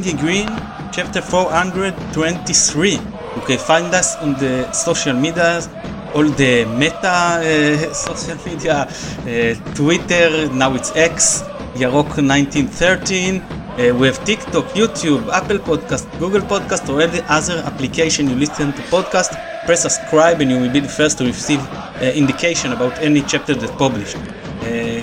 Seemingly Green, chapter 423. You can find us on the social media, all the meta uh, social media, uh, Twitter, now it's X, Yarok 1913. Uh, we have TikTok, YouTube, Apple Podcast, Google Podcast, or any other application you listen to podcast. Press subscribe and you will be the first to receive uh, indication about any chapter that published. Uh,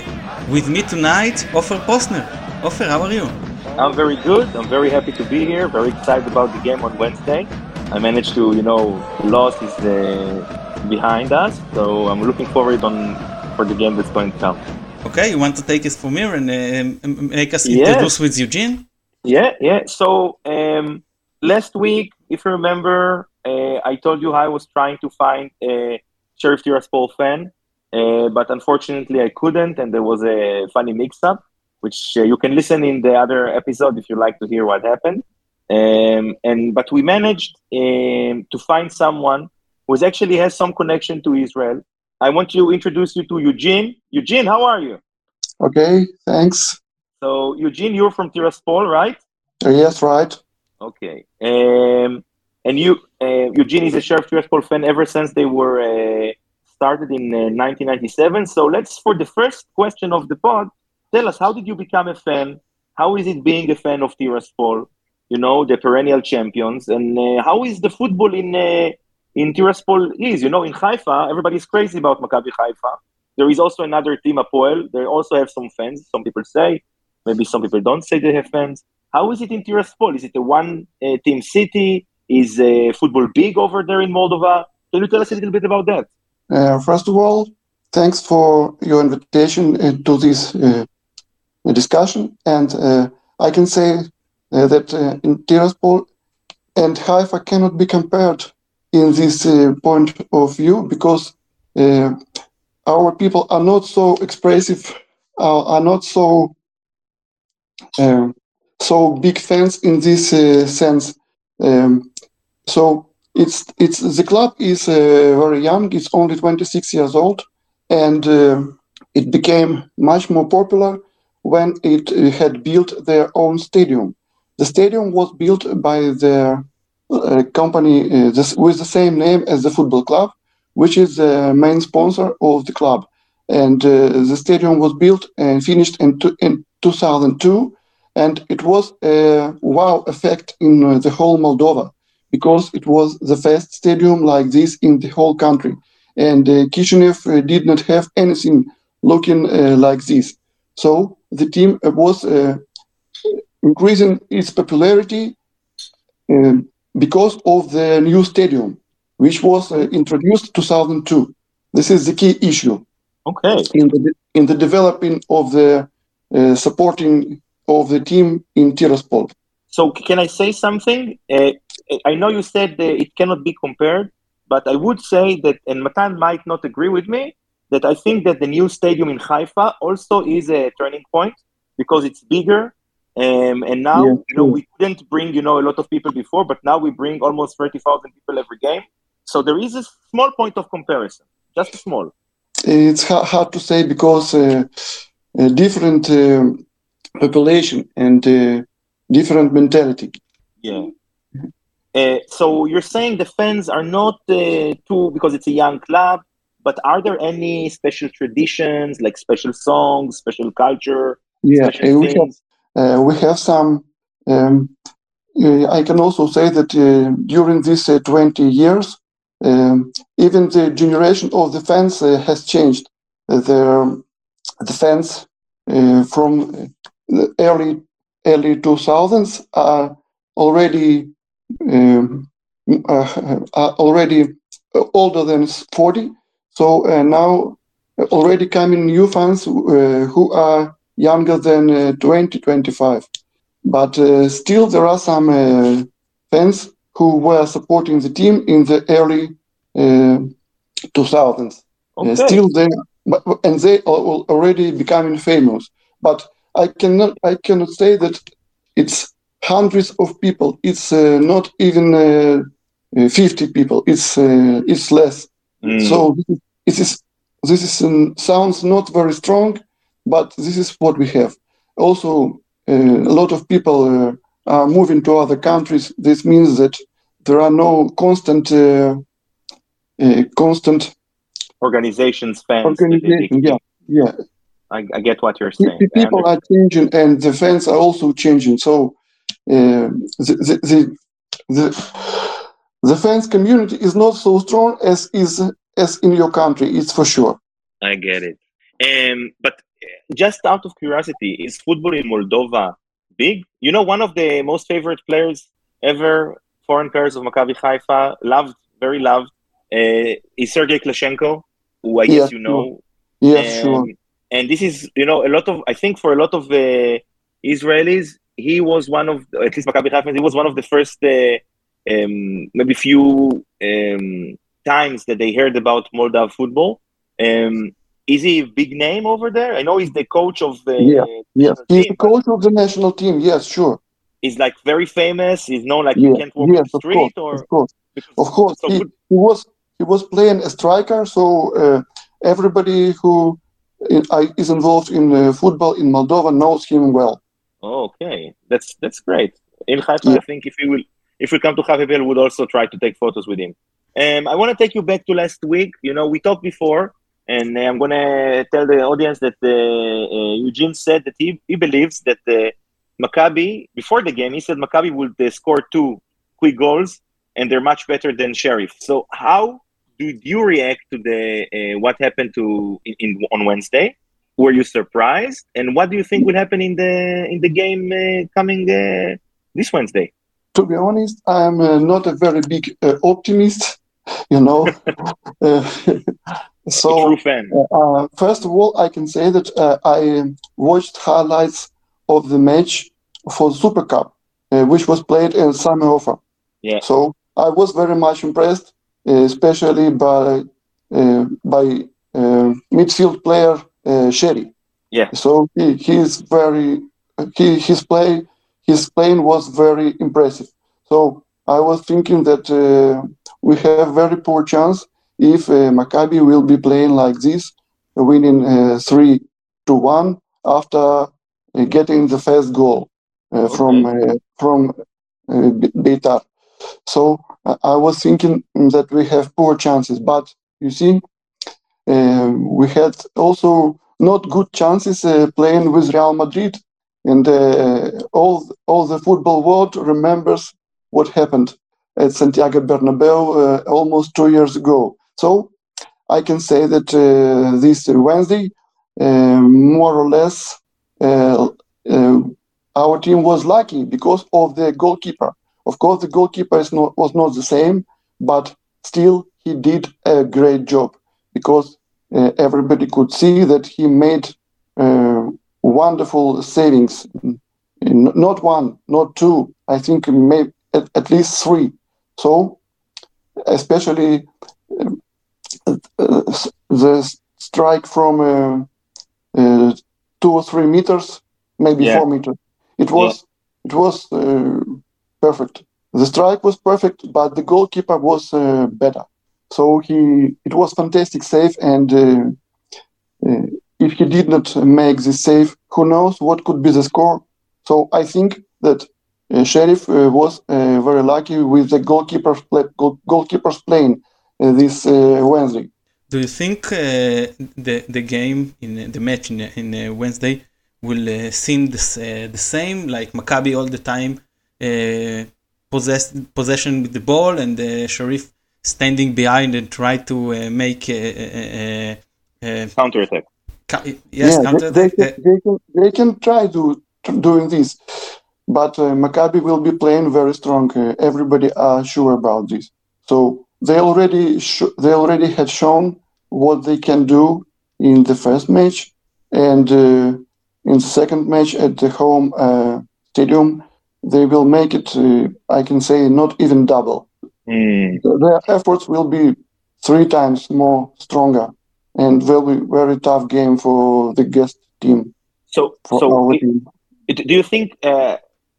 with me tonight, Ofer Prosner. Ofer, how are you? I'm very good. I'm very happy to be here. Very excited about the game on Wednesday. I managed to, you know, loss is uh, behind us, so I'm looking forward on for the game that's going to come. Okay, you want to take us from here and uh, make us introduce with Eugene? Yeah, yeah. So um, last week, if you remember, uh, I told you I was trying to find a Sheriff Tiraspol fan, uh, but unfortunately I couldn't, and there was a funny mix-up, which uh, you can listen in the other episode if you like to hear what happened. Um, and but we managed um, to find someone who actually has some connection to Israel. I want to introduce you to Eugene. Eugene, how are you? Okay, thanks. So Eugene, you're from Tiraspol, right? Uh, yes, right. Okay. Um, and you, uh, Eugene is a Sheriff Tiraspol fan ever since they were uh, started in 1997. Uh, so let's, for the first question of the pod, tell us how did you become a fan? How is it being a fan of Tiraspol? You know, the perennial champions, and uh, how is the football in uh, in Tiraspol is? You know, in Haifa, everybody's crazy about Maccabi Haifa. There is also another team, Apoel. They also have some fans. Some people say, maybe some people don't say they have fans. How is it in Tiraspol? Is it a one-team uh, city? Is uh, football big over there in Moldova? Can you tell us a little bit about that? Uh, first of all, thanks for your invitation uh, to this uh, discussion. And uh, I can say uh, that uh, in Tiraspol and Haifa cannot be compared in this point of view because our people are not so expressive, are not so so big fans in this sense. Um, so it's it's the club is uh, very young. It's only 26 years old, and uh, it became much more popular when it had built their own stadium. The stadium was built by their uh, company uh, this, with the same name as the football club, which is the main sponsor of the club. And uh, the stadium was built and finished in, in 2002. And it was a wow effect in uh, the whole Moldova because it was the first stadium like this in the whole country. And uh, Kishinev uh, did not have anything looking like this. So the team was increasing its popularity um, because of the new stadium, which was uh, introduced 2002. This is the key issue. Okay. In the in the developing of the uh, supporting of the team in Tiraspol. So can I say something? Uh, I know you said it cannot be compared, but I would say that, and Matan might not agree with me, that I think that the new stadium in Haifa also is a turning point because it's bigger um, and now, yeah, you know, we couldn't bring, you know, a lot of people before, but now we bring almost 30,000 people every game. So there is a small point of comparison, just small. It's hard to say because uh, a different uh, population and uh, different mentality. Yeah. Uh, so you're saying the fans are not uh, too because it's a young club, but are there any special traditions like special songs, special culture? Yeah, special we have uh, we have some. Um, uh, I can also say that uh, during these 20 years, um, even the generation of the fans has changed. the the fans from the early early 2000s are already um, uh, are already older than 40. So uh, now already coming new fans uh, who are younger than uh, 20, 25. But uh, still, there are some uh, fans who were supporting the team in the early 2000s. Okay. still but, and they are already becoming famous. But I cannot, I cannot say that it's hundreds of people. It's uh, not even uh, 50 people. It's uh, it's less. Mm. So this is this is um, sounds not very strong, but this is what we have. Also, uh, a lot of people uh, are moving to other countries, this means that there are no constant, uh, uh, constant organizations, fans. organization. Yeah, yeah. I, I, get what you're saying. People are changing, and the fans are also changing. So uh, the, the, the the the fans community is not so strong as is as in your country. It's for sure. I get it. Um, but just out of curiosity, is football in Moldova big? You know, one of the most favorite players ever, foreign players of Maccabi Haifa, loved, very loved, uh, is Sergei Kleshchenko, who I yes, guess you know. Yes, sure. And this is, you know, a lot of, I think for a lot of uh, Israelis, he was one of, at least Maccabi Haifa, he was one of the first, uh, um, maybe few um, times that they heard about Moldav football. Um, is he a big name over there? I know he's the coach of the yeah, yes. He's team, the coach of the national team. Yes, sure. He's like very famous. He's known like yeah. you can't walk yes, the street, of course, or of course, of course. So he, he, was he was playing a striker, so uh, everybody who is involved in uh, football in Moldova knows him well. okay, that's that's great. In Haifa, yeah. I think if he will, if we come to Haifa, we would also try to take photos with him. Um, I want to take you back to last week. You know, we talked before and I'm going to tell the audience that uh, uh, Eugene said that he, he believes that uh, Maccabi, before the game, he said Maccabi would score two quick goals and they're much better than Sheriff. So, how did you react to the what happened to in, in, on Wednesday? Were you surprised? And what do you think will happen in the in the game coming this Wednesday? To be honest, I'm not a very big optimist you know. uh, so, uh, first of all, I can say that uh, I watched highlights of the match for the Super Cup, uh, which was played in Sammy Ofer. Yeah. So I was very much impressed, especially by uh, by uh, midfield player Chery. Yeah. So he, he's very he his play his playing was very impressive. So I was thinking that we have very poor chance if uh, Maccabi will be playing like this, winning uh, three to one after uh, getting the first goal uh, okay. from uh, from uh, Beitar. So I was thinking that we have poor chances, but you see, we had also not good chances playing with Real Madrid, and all all the football world remembers what happened at Santiago Bernabeu uh, almost two years ago. So I can say that uh, this Wednesday, uh, more or less, our team was lucky because of the goalkeeper. Of course, the goalkeeper not, was not the same, but still he did a great job because uh, everybody could see that he made uh, wonderful savings. Not one, not two. I think maybe at, at least three. So, especially uh, the strike from uh, uh, two or three meters, maybe yeah. four meters, it was yeah. it was uh, perfect. The strike was perfect, but the goalkeeper was uh, better. So he it was fantastic save, and uh, if he did not make the save, who knows what could be the score? So I think that uh, Uh, Sheriff uh, was uh, very lucky with the goalkeepers, play, goal, goalkeepers playing uh, this uh, Wednesday. Do you think the the game in the match in, in Wednesday will seem the, the same like Maccabi all the time possess possession with the ball and the Sheriff standing behind and try to uh, make a, a, a, counter attack. Yes, yeah, counter they, they, they, can, they can try to, to doing this. But uh, Maccabi will be playing very strong. Uh, everybody are sure about this. So they already sh- they already had shown what they can do in the first match, and uh, in the second match at the home uh, stadium, they will make it. Uh, I can say not even double. Mm. Their efforts will be three times more stronger, and will be very tough game for the guest team. So, so it, do you think? Uh,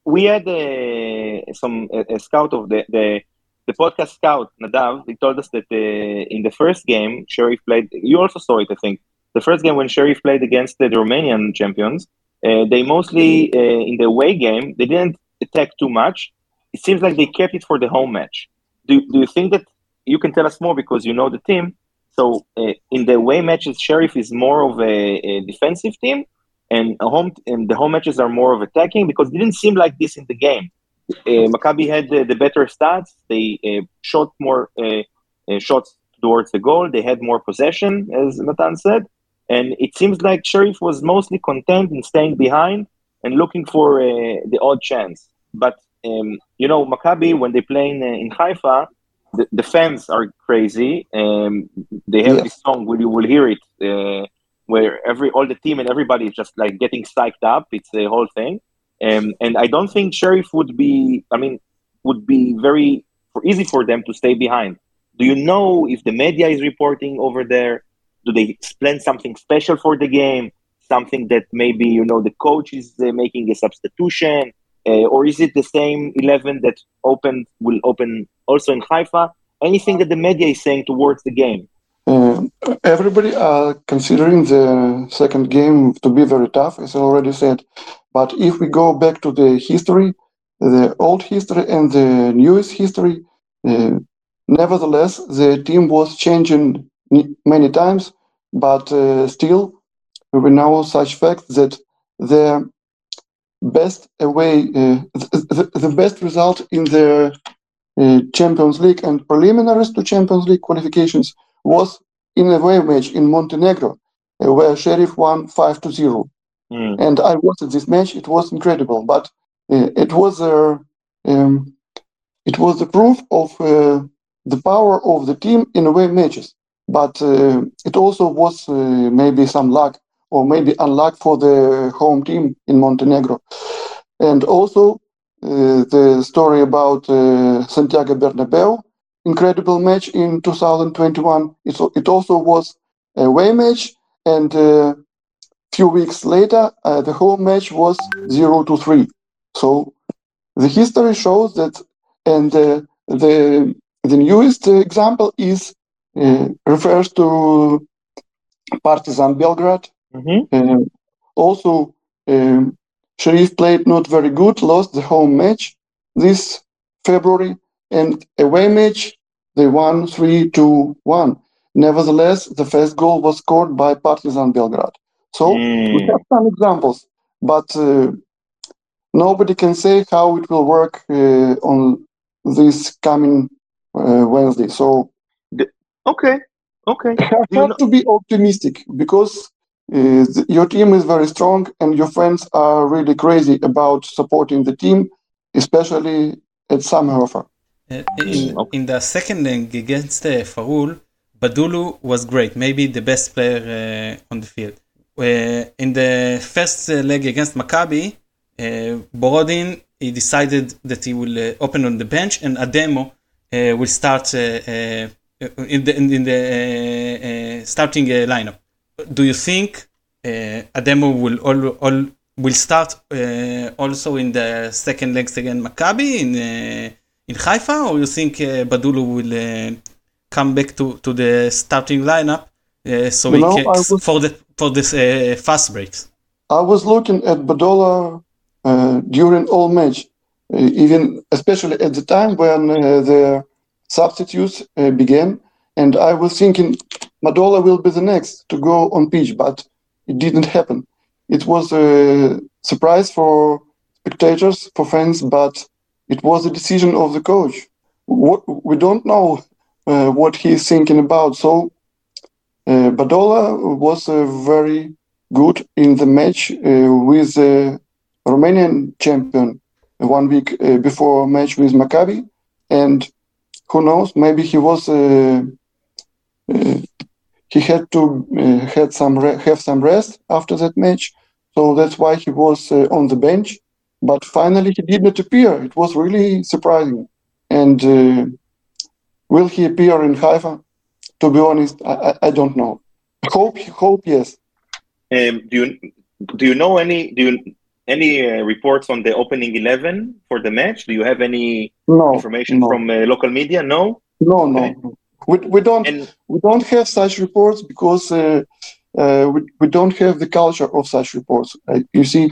we had uh, some a, a, scout of the, the the podcast scout Nadav. He told us that uh, in the first game, Sheriff played. You also saw it, I think. The first game when Sheriff played against the, the Romanian champions, uh, they mostly uh, in the away game they didn't attack too much. It seems like they kept it for the home match. Do, do you think that you can tell us more because you know the team? So uh, in the away matches, Sheriff is more of a, a defensive team, and home and the home matches are more of attacking because it didn't seem like this in the game. Uh, Maccabi had the, the, better stats. They uh, shot more uh, uh, shots towards the goal. They had more possession, as Matan said, and it seems like Sheriff was mostly content in staying behind and looking for uh, the odd chance. But um, you know, Maccabi when they play in, in Haifa, the, the, fans are crazy. Um, they have this song. You will hear it where every all the team and everybody is just like getting psyched up. It's the whole thing, um, and I don't think Sheriff would be. I mean, would be very easy for them to stay behind. Do you know if the media is reporting over there? Do they plan something special for the game? Something that maybe you know the coach is uh, making a substitution, uh, or is it the same eleven that opened will open also in Haifa? Anything that the media is saying towards the game? Uh, everybody are considering the second game to be very tough, as I already said. But if we go back to the history, the old history and the newest history, uh, nevertheless, the team was changing many times, but uh, still, we know such fact that the best away, uh, the, the, best result in the uh, Champions League and preliminaries to Champions League qualifications was in a away match in Montenegro, uh, where Sheriff won 5 to 0. Mm. And I watched this match. It was incredible, but uh, it was a um, it was the proof of uh, the power of the team in away matches. But uh, it also was uh, maybe some luck or maybe unluck for the home team in Montenegro. And also uh, the story about Santiago Bernabeu incredible match in 2021. It, it also was a away match, and a uh, few weeks later, uh, the home match was zero to three. So the history shows that, and uh, the the newest example is uh, refers to Partizan Belgrade. Mm-hmm. Uh, also, um, Sheriff played not very good, lost the home match this February, and away match, they won 3 2 1. Nevertheless, the first goal was scored by Partizan Belgrade. So mm. we have some examples, but uh, nobody can say how it will work uh, on this coming uh, Wednesday. So, okay, okay. You have to be optimistic because uh, your team is very strong and your friends are really crazy about supporting the team, especially at Sammy Ofer. In, okay. in, the second leg against uh, Farul, Badolo was great, maybe the best player uh, on the field. Uh, in the first uh, leg against Maccabi, uh, Bordin he decided that he will uh, open on the bench and Ademo will start in the in, in the starting lineup. Do you think Ademo will all, all will start also in the second legs against Maccabi in? In Haifa, or you think uh, Badolo will uh, come back to, to the starting lineup uh, so you can, was, for the for this uh, fast breaks? I was looking at Badolo uh, during all match, uh, even especially at the time when the substitutes began, and I was thinking Badolo will be the next to go on pitch, but it didn't happen. It was a surprise for spectators, for fans, but it was a decision of the coach. What, we don't know uh, what he's thinking about. So uh, Badolo was uh, very good in the match uh, with the Romanian champion one week uh, before match with Maccabi, and who knows, maybe he was uh, he had to had some have some rest after that match, so that's why he was on the bench but finally he did not appear. It was really surprising. And uh, will he appear in Haifa? To be honest, I, I, don't know. Hope, hope yes. Um, do you do you know any do you any uh, reports on the opening eleven for the match? Do you have any no, information no. from uh, local media? No. No, okay. no. We, we don't and, we don't have such reports because uh, uh, we, we don't have the culture of such reports. you see,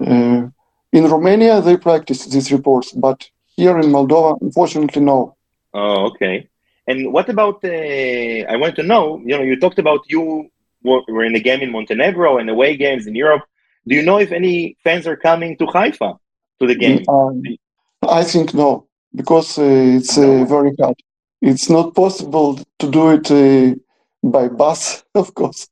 uh, in Romania they practice these reports, but here in Moldova, unfortunately, no. Oh, okay. And what about? Uh, I want to know. You know, you talked about you were, in a game in Montenegro and away games in Europe. Do you know if any fans are coming to Haifa to the game? Um, I think no, because uh, it's uh, very hard. It's not possible to do it uh, by bus, of course,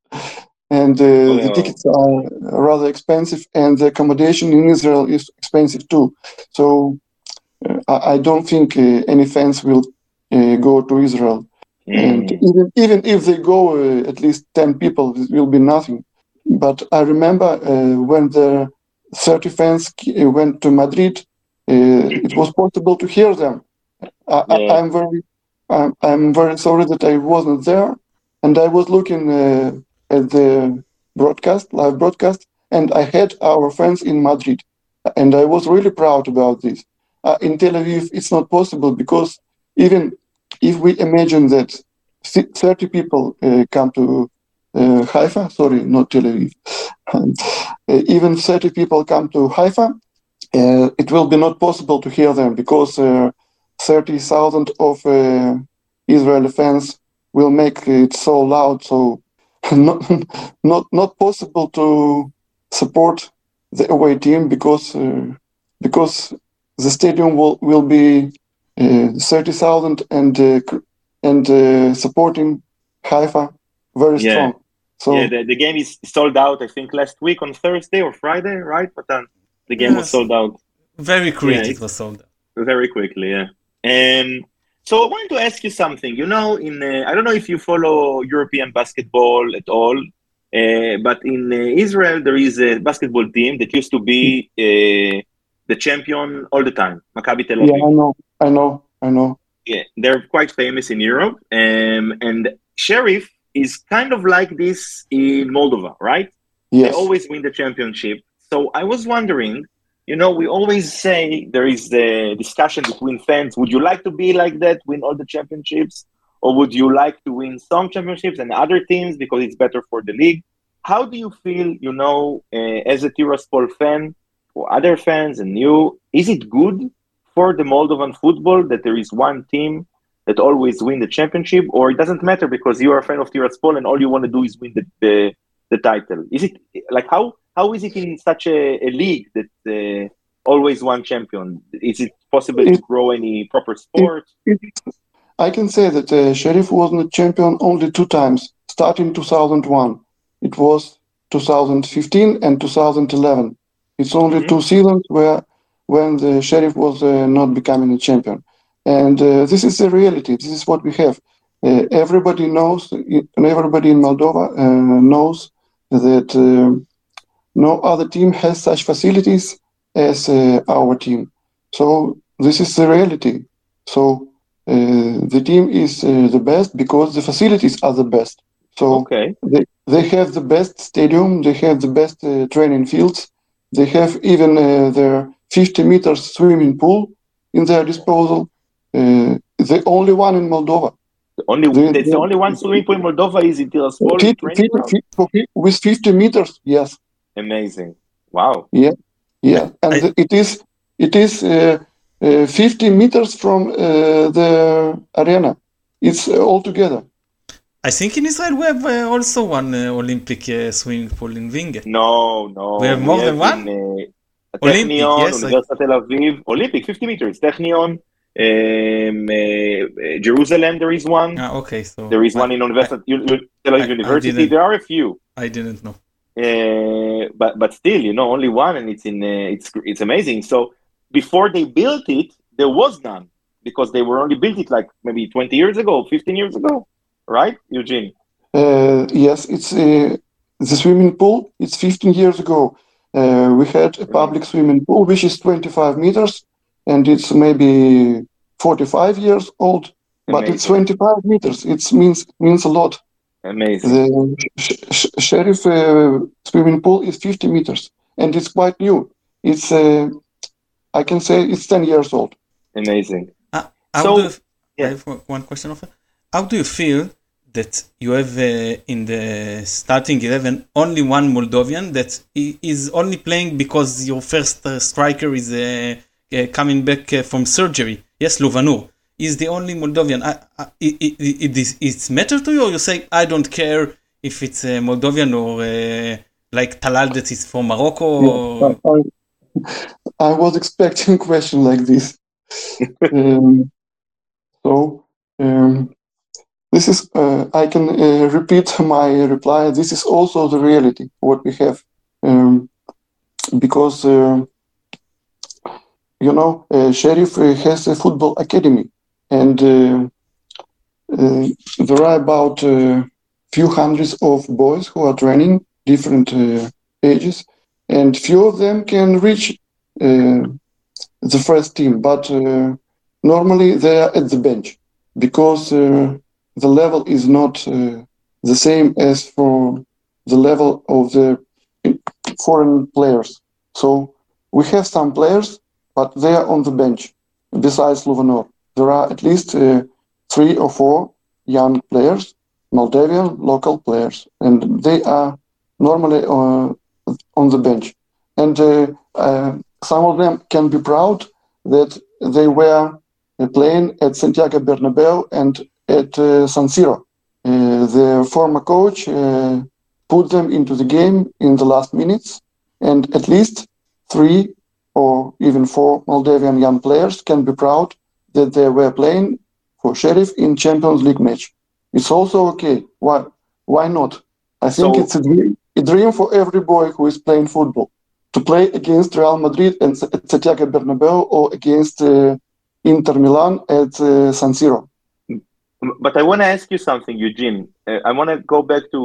and uh, the tickets are rather expensive, and the accommodation in Israel is expensive too. So uh, I, I don't think uh, any fans will uh, go to Israel. And Mm. even even if they go, uh, at least ten people, will be nothing. But I remember uh, when the thirty fans went to Madrid, uh, it was possible to hear them. I, I, Yeah. I'm very, I'm, I'm very sorry that I wasn't there, and I was looking uh, at the broadcast, live broadcast, and I had our fans in Madrid, and I was really proud about this. Uh, in Tel Aviv, it's not possible because even if we imagine that 30 people uh, come to uh, Haifa, sorry, not Tel Aviv, Um, uh, even 30 people come to Haifa, uh, it will be not possible to hear them because uh, 30,000 of Israeli fans will make it so loud, so not, not, not possible to support the away team because, uh, because the stadium will, will be uh, 30,000 and uh, and uh, supporting Haifa very Yeah. strong. So yeah, the, the game is sold out. I think last week on Thursday or Friday, right? But then the game was sold out Very quick Yeah, it was sold. out. very quickly. Yeah. Um, so I wanted to ask you something. You know, in uh, I don't know if you follow European basketball at all, uh, but in uh, Israel there is a basketball team that used to be uh, the champion all the time, Maccabi Tel Aviv. yeah, I know, I know, I know. yeah, they're quite famous in Europe. Um, and Sheriff is kind of like this in Moldova, right? They always win the championship. So I was wondering, you know, we always say there is the discussion between fans. Would you like to be like that, win all the championships? Or would you like to win some championships and other teams because it's better for the league? How do you feel, you know, uh, as a Tiraspol fan, for other fans and you, is it good for the Moldovan football that there is one team that always win the championship, or it doesn't matter because you are a fan of Tiraspol and all you want to do is win the, the the title? Is it like how how is it in such a, a league that uh, always one champion? Is it possible to grow any proper sport? I can say that uh, Sheriff was the champion only two times, starting 2001. It was 2015 and 2011. It's only Mhm. two seasons where when the Sheriff was uh, not becoming a champion. And uh, this is the reality. This is what we have. Uh, everybody knows, and everybody in Moldova uh, knows that uh, no other team has such facilities as uh, our team. So this is the reality. So uh, the team is uh, the best because the facilities are the best. So Okay, they, they have the best stadium, they have the best uh, training fields, they have even uh, their 50 meters swimming pool in their disposal. Uh, the only one in Moldova. The only The- that's the the- only one swimming pool in Moldova is in Tiraspol 50, training 50, ground. 50, with 50 meters, yes, Amazing! Wow. yeah, yeah, and I- it is it is uh, uh, 50 meters from uh, the arena. It's uh, all together. I think in Israel we have uh, also one uh, Olympic uh, swimming pool in Vinge. No, no. We have more than one? In, uh, Olympic, Technion, yes, I- Tel Aviv, Olympic, 50 meters. Technion, um, uh, Jerusalem, there is one. Ah, okay, so There is I- one in University, U- U- Tel Aviv I- I University. didn't- There are a few. I didn't know. Uh, but but still, you know, only one, and it's in uh, it's it's amazing. So before they built it, there was none because they were only built it like maybe 20 years ago, 15 years ago, right, Eugene? Uh, yes, it's uh, the swimming pool. It's 15 years ago. Uh, we had a public swimming pool which is 25 meters, and it's maybe 45 years old. But it's 25 meters. It means means a lot. Amazing. The sh- sh- sheriff uh, swimming pool is 50 meters, and it's quite new. It's uh, I can say it's 10 years old. Amazing. How So- do you, yeah. I have one- one question of How do you feel that you have uh, in the starting 11 only one Moldovan that is only playing because your first uh, striker is uh, uh coming back uh, from surgery. Yes, Luvannor is the only Moldovan. I, I, it, it, it, it's matter to you, or you say I don't care if it's a Moldovan or uh, like Talal that is from Morocco? Yeah, I, I, was expecting a question like this. um, so um, this is, uh, I can uh, repeat my reply. This is also the reality, what we have. Um, because, uh, you know, uh, Sheriff uh, has a football academy. And uh, there are about a few hundreds of boys who are training different ages. And few of them can reach the first team, but normally they are at the bench because the level is not uh, the same as for the level of the foreign players. So we have some players, but they are on the bench. Besides Luvannor, there are at least uh, three or four young players, Moldavian local players, and they are normally uh, on the bench. And uh, uh, some of them can be proud that they were playing at Santiago Bernabeu and at uh, San Siro. Uh, the former coach uh, put them into the game in the last minutes, and at least three or even four Moldavian young players can be proud that they were playing for Sheriff in Champions League match. It's also okay. Why? Why not? I think so, it's a dream, a dream for every boy who is playing football to play against Real Madrid and Santiago Bernabeu or against uh, Inter Milan at uh, San Siro. But I want to ask you something, Eugene. Uh, I want to go back to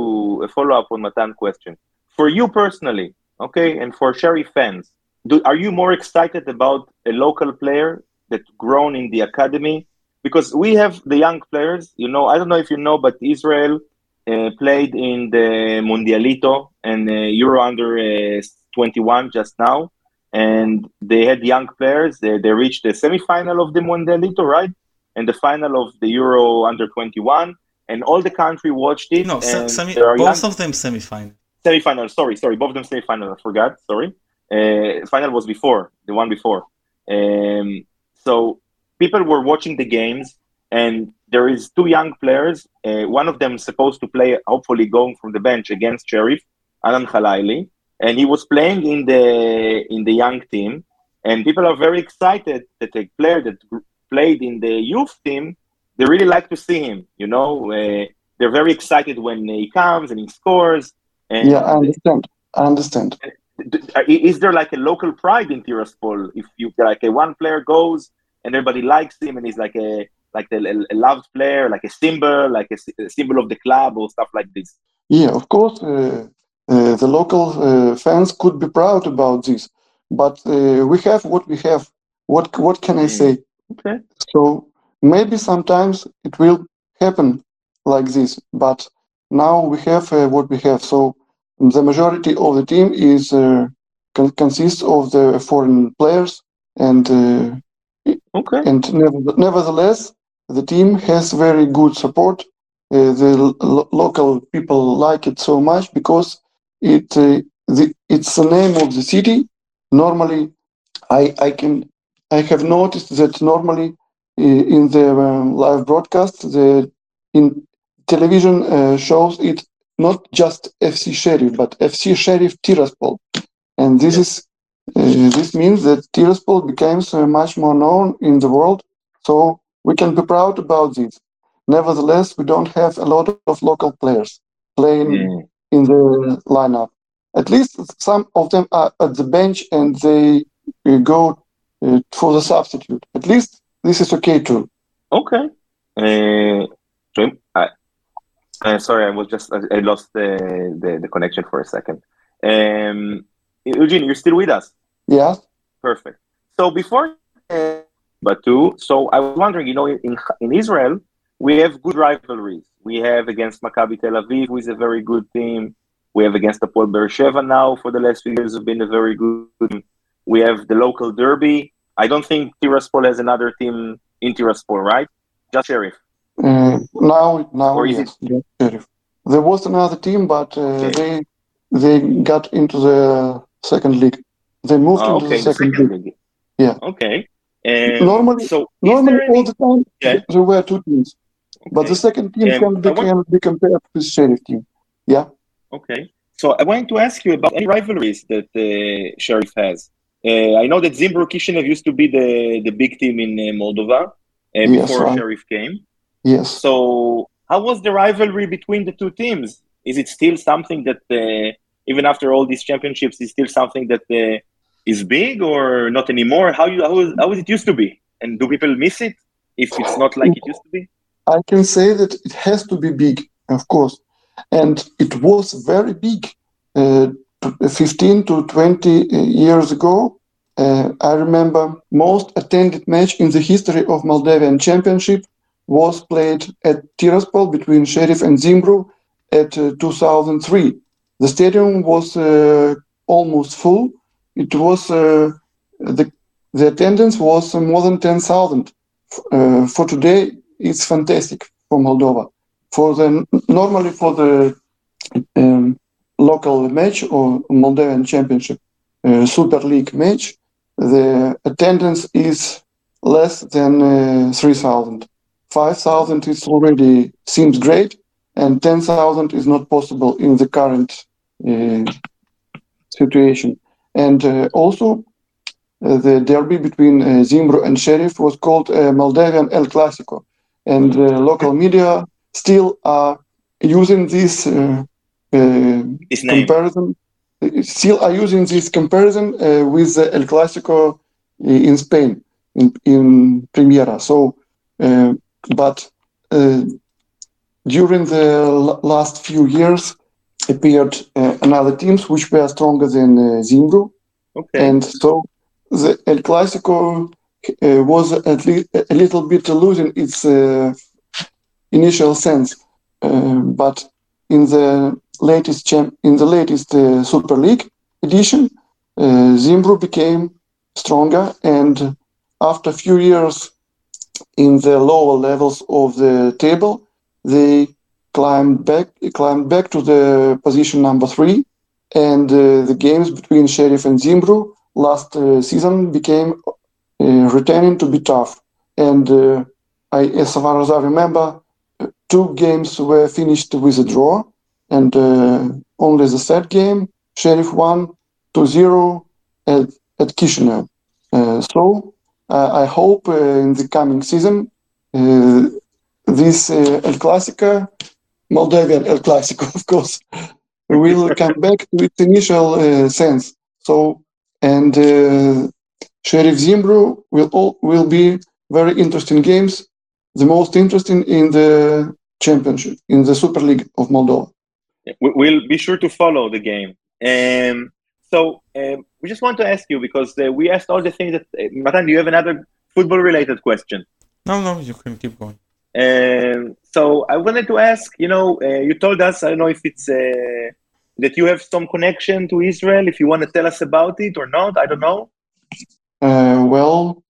a follow up on Matan question. For you personally, okay, and for Sheriff fans, do, are you more excited about a local player that's grown in the academy? Because we have the young players, you know, I don't know if you know, but Israel uh, played in the Mundialito and uh, Euro under uh, 21 just now. And they had young players. They, they reached the semifinal of the Mundialito, right? and the final of the Euro under 21, and all the country watched it. No, semi- both young... of them semi-final. Semi-final. Sorry, sorry, both of them semi-final. I forgot. Sorry. Uh, final was before the one before. Um, so people were watching the games, and there is two young players. Uh, one of them supposed to play, hopefully going from the bench against Sheriff, Anan Khalaili, and he was playing in the in the young team. And people are very excited that a player that played in the youth team, they really like to see him. You know, uh, they're very excited when he comes and he scores. And yeah, I understand. I understand. Uh, is there like a local pride in Tiraspol if you like a one player goes and everybody likes him and he's like a like a, a loved player, like a symbol, like a, a, symbol of the club or stuff like this? Yeah, of course. Uh, uh, the local uh, fans could be proud about this, but uh, we have what we have. What what can I mm. say? Okay. So maybe sometimes it will happen like this, but now we have uh, what we have. So the majority of the team is uh, con- consists of the foreign players, and uh, okay. and never- nevertheless, the team has very good support. Uh, the lo- local people like it so much because it uh, the, it's the name of the city. Normally, I I can I have noticed that normally in the um, live broadcast, the in television uh, shows it not just FC Sheriff, but FC Sheriff Tiraspol, and this is uh, this means that Tiraspol becomes uh, much more known in the world. So we can be proud about this. Nevertheless, we don't have a lot of local players playing mm. in the lineup. At least some of them are at the bench and they uh, go uh, for the substitute. At least this is okay too. Okay. Uh, I, uh, sorry, I was just I, lost the, the, the connection for a second. Um, Eugene, you're still with us? Yeah. Perfect. So before uh, Batu, so I was wondering, you know, in in Israel we have good rivalries. We have against Maccabi Tel Aviv, who is a very good team. We have against Hapoel Beersheva now for the last few years have been a very good. Team. We have the local derby. I don't think Tiraspol has another team in Tiraspol, right? Just Sheriff. Uh, now, now, Or yes, yes, Sheriff. There was another team, but uh, Okay. they they got into the second league. They moved Ah, into okay, the the second, second league. league. Yeah. Okay. Um, Normally- so Normally, all the time Yeah. there were two teams, but the second team Um, can can be compared with Sheriff team. Yeah. Okay. So I wanted to ask you about any rivalries that uh, Sheriff has. Uh, I know that Zimbru Kishinev used to be the, the big team in uh, Moldova uh, Yes, before right. Sheriff came. Yes. So how was the rivalry between the two teams? Is it still something that, uh, even after all these championships, is still something that uh, is big or not anymore? How you how is, how is it used to be? And do people miss it if it's not like it used to be? I can say that it has to be big, of course, and it was very big. Uh, 15 to 20 years ago, uh, I remember most attended match in the history of Moldavian Championship was played at Tiraspol between Sheriff and Zimbru at uh, 2003. The stadium was uh, almost full. It was uh, the the attendance was more than 10,000. Uh, for today, it's fantastic for Moldova. For the normally for the um, local match or Moldovan Championship uh, Super League match, the attendance is less than uh, 3,000. 5,000 is already seems great, and 10,000 is not possible in the current uh, situation. And uh, also, uh, the derby between uh, Zimbru and Sheriff was called uh, Moldavian El Clasico, and uh, local media still are using this uh, uh, comparison. Still are using this comparison uh, with the El Clasico in Spain in in Primera. So, uh, but uh, during the l- last few years appeared uh, another teams which were stronger than uh, Zimbru, Okay. and so the El Clasico uh, was at least a little bit losing its uh, initial sense, uh, but in the latest champ- in the latest uh, Super League edition, uh, Zimbru became stronger, and after a few years in the lower levels of the table, they climbed back climbed back to the position number three, and uh, the games between Sheriff and Zimbru last uh, season became uh, returning to be tough. And uh, I, as far as I remember, uh, two games were finished with a draw, and uh, only the third game, Sheriff won 2-0 at, at Kishinev. So I hope uh, in the coming season uh, this uh, El Clasico, Moldavian El Clasico, of course, will come back to its initial uh, sense. So, and uh, Sheriff Zimbru will all, will be very interesting games, the most interesting in the championship, in the Super League of Moldova. We- We'll be sure to follow the game. Um, so um, we just want to ask you because uh, we asked all the things that. Uh, Matan, do you have another football-related question? No, no, you can keep going. Um, so I wanted to ask. You know, uh, you told us. I don't know if it's uh, that you have some connection to Israel. If you want to tell us about it or not, I don't know. Uh, well,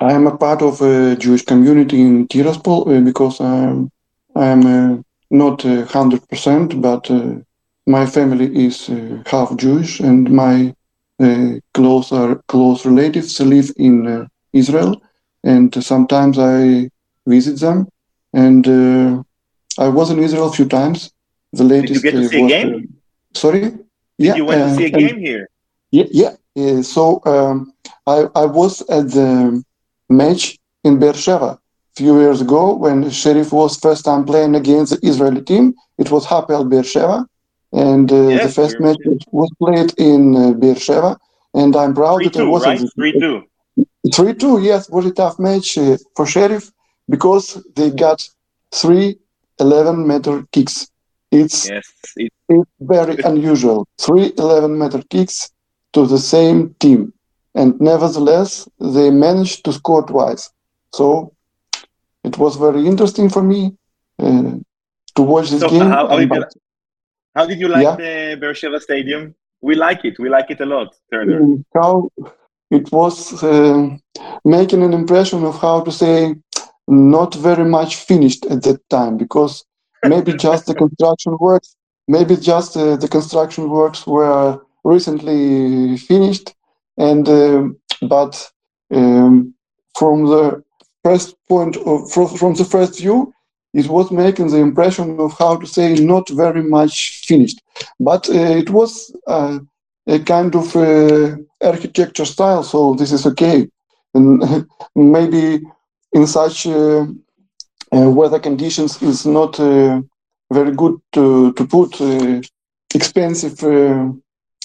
I am a part of a Jewish community in Tiraspol uh, because I'm I'm uh, not hundred percent, but uh, my family is uh, half Jewish, and my uh, close uh, close relatives live in uh, Israel, and sometimes I visit them. And uh, I was in Israel a few times. The latest get to see a game? sorry. Did you went to see a game here? yeah, yeah. Uh, so um, I, I was at the match in Beersheba a few years ago when Sheriff was first time playing against the Israeli team. It was Hapoel Beersheba, and uh, Yes, the first match was played in uh, Beersheba. And I'm proud Three that two, was right? Three two. Three two, yes, was a tough match uh, for Sheriff because they got three 11 meter kicks. It's Yes. It, it's very unusual. Three 11 meter kicks to the same team. And nevertheless, they managed to score twice. So it was very interesting for me uh, to watch this So, game. how- how and- did you- how did you like Yeah. the Beersheba Stadium? We like it. We like it a lot, Turner. Mm, how it was uh, making an impression of how to say not very much finished at that time because maybe just the construction works, maybe just uh, the construction works were recently finished, and um, but um, from the first point of from, from the first view, it was making the impression of how to say not very much finished, but uh, it was uh, a kind of uh, architecture style, so this is okay, and maybe in such uh, uh, weather conditions is not uh, very good to to put expensive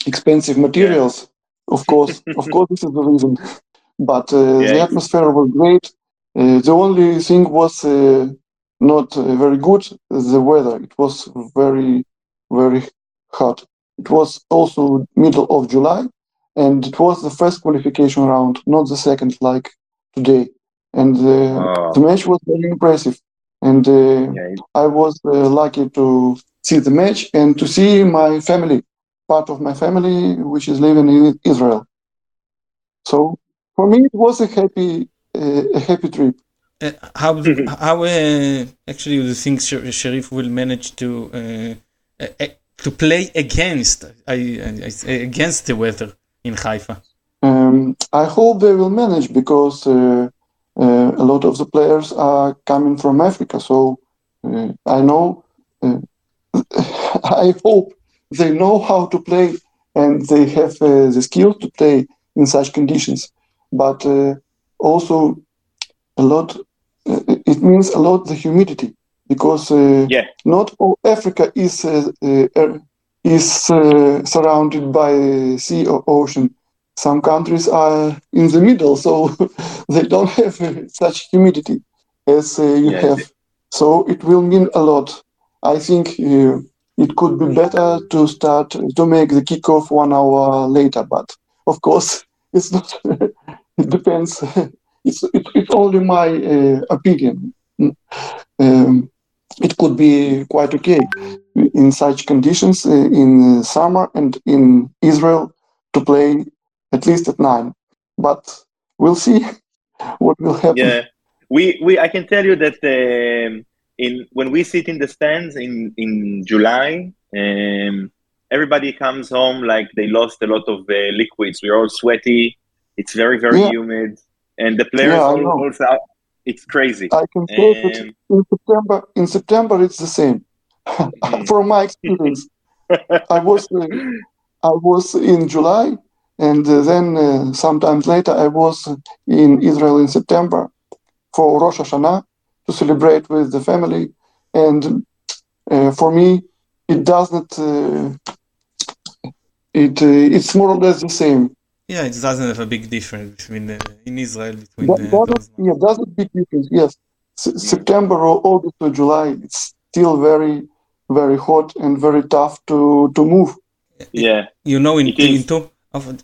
expensive materials. Of course, of course, this is the reason. But yeah. the atmosphere was great. the only thing was not very good. The weather it was very very hot. It was also middle of july and it was the first qualification round not the second like today. And uh, the match was very impressive. And uh, yeah. i was uh, lucky to see the match and to see my family part of my family which is living in israel. So for me it was a happy uh, a happy trip uh, how how uh, actually do you think Sheriff will manage to uh, uh, to play against I, I, against the weather in Haifa? Um, I hope they will manage because uh, uh, a lot of the players are coming from Africa. So I know I hope they know how to play and they have the skills to play in such conditions. But also a lot uh, it means a lot the humidity because uh, yeah. not all Africa is uh, uh is uh, surrounded by sea or ocean. Some countries are in the middle, so they don't have such humidity as you yeah, have. So it will mean a lot. I think it could be better to start to make the kickoff one hour later, but of course it's not. it depends it's, it, it's only my uh, opinion. Um, it could be quite okay in such conditions uh, in summer and in Israel to play at least at nine. But we'll see what will happen. Yeah, we, we I can tell you that um, in when we sit in the stands in in July, um, everybody comes home like they lost a lot of uh, liquids. We're all sweaty. It's very very yeah. humid and the players yeah, also it's crazy. I can say that in September. In September, it's the same. Mm. From my experience, I was uh, I was in July, and uh, then uh, sometimes later I was in Israel in September for Rosh Hashanah to celebrate with the family, and uh, for me, it doesn't. Uh, it uh, it's more or less the same. Yeah, it doesn't have a big difference between uh, in Israel between that, uh, that yeah, that's a big difference. Yes, S- yeah. September or August or July, it's still very, very hot and very tough to to move. Yeah, you know, in in, two,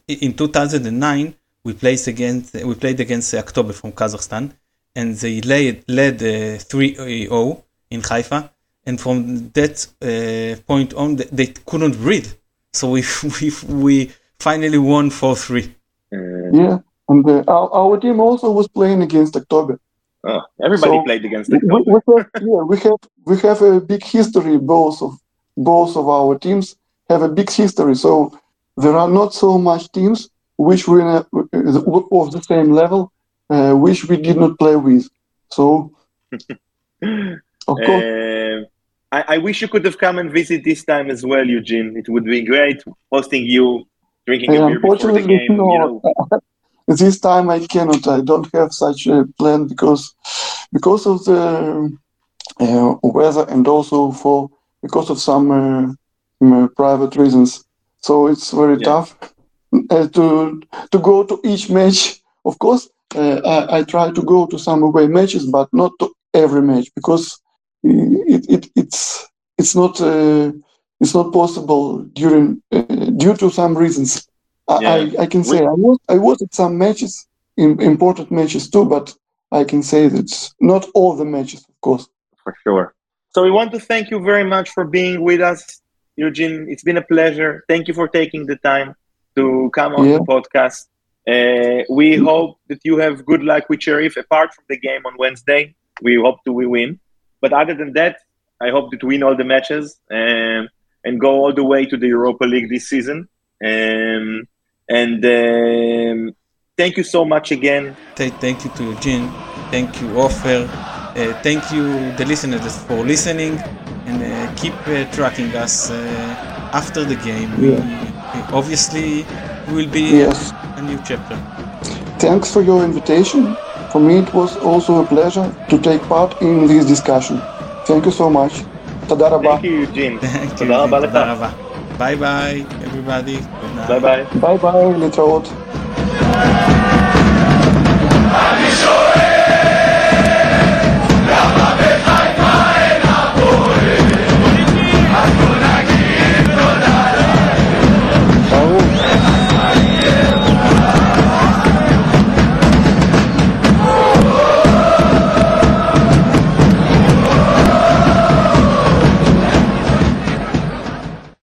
in 2009 we played against we played against Aktobe from Kazakhstan, and they led led uh, 3-0 in Haifa, and from that uh, point on they, they couldn't breathe. So we we we finally won 4 3. Uh, yeah, and uh, our, our team also was playing against Aktobe. Oh, everybody so played against Aktobe. We, we have, yeah, we have we have a big history. Both of both of our teams have a big history. So there are not so much teams which were of the same level, uh, which we did not play with. So, of course. Uh, I, I, wish you could have come and visit this time as well, Eugene. It would be great hosting you drinking before the game. No. You know. this time I cannot. I don't have such a plan because because of the uh, weather and also for because of some uh, private reasons. So it's very yeah. tough uh, to to go to each match. Of course, uh, I, I, try to go to some away matches, but not to every match because it, it it's it's not uh, it's not possible during uh, due to some reasons. Yeah. I, I can say I was I was at some matches, in, important matches too, but I can say that not all the matches, of course. For sure. So we want to thank you very much for being with us, Eugene. It's been a pleasure. Thank you for taking the time to come on yeah. the podcast. Uh, we hope that you have good luck with Sheriff, apart from the game on Wednesday. we hope to we win. But other than that, I hope that we win all the matches um, and go all the way to the Europa League this season. Um, and um, thank you so much again. Thank you to Eugene. Thank you, Ofer. Uh, thank you, the listeners, for listening and uh, keep uh, tracking us uh, after the game. We, we obviously will be Yes. a new chapter. Thanks for your invitation. For me, it was also a pleasure to take part in this discussion. Thank you so much. Thank you, Jim. Thank you. Bye bye, everybody. Bye bye. Bye bye, little.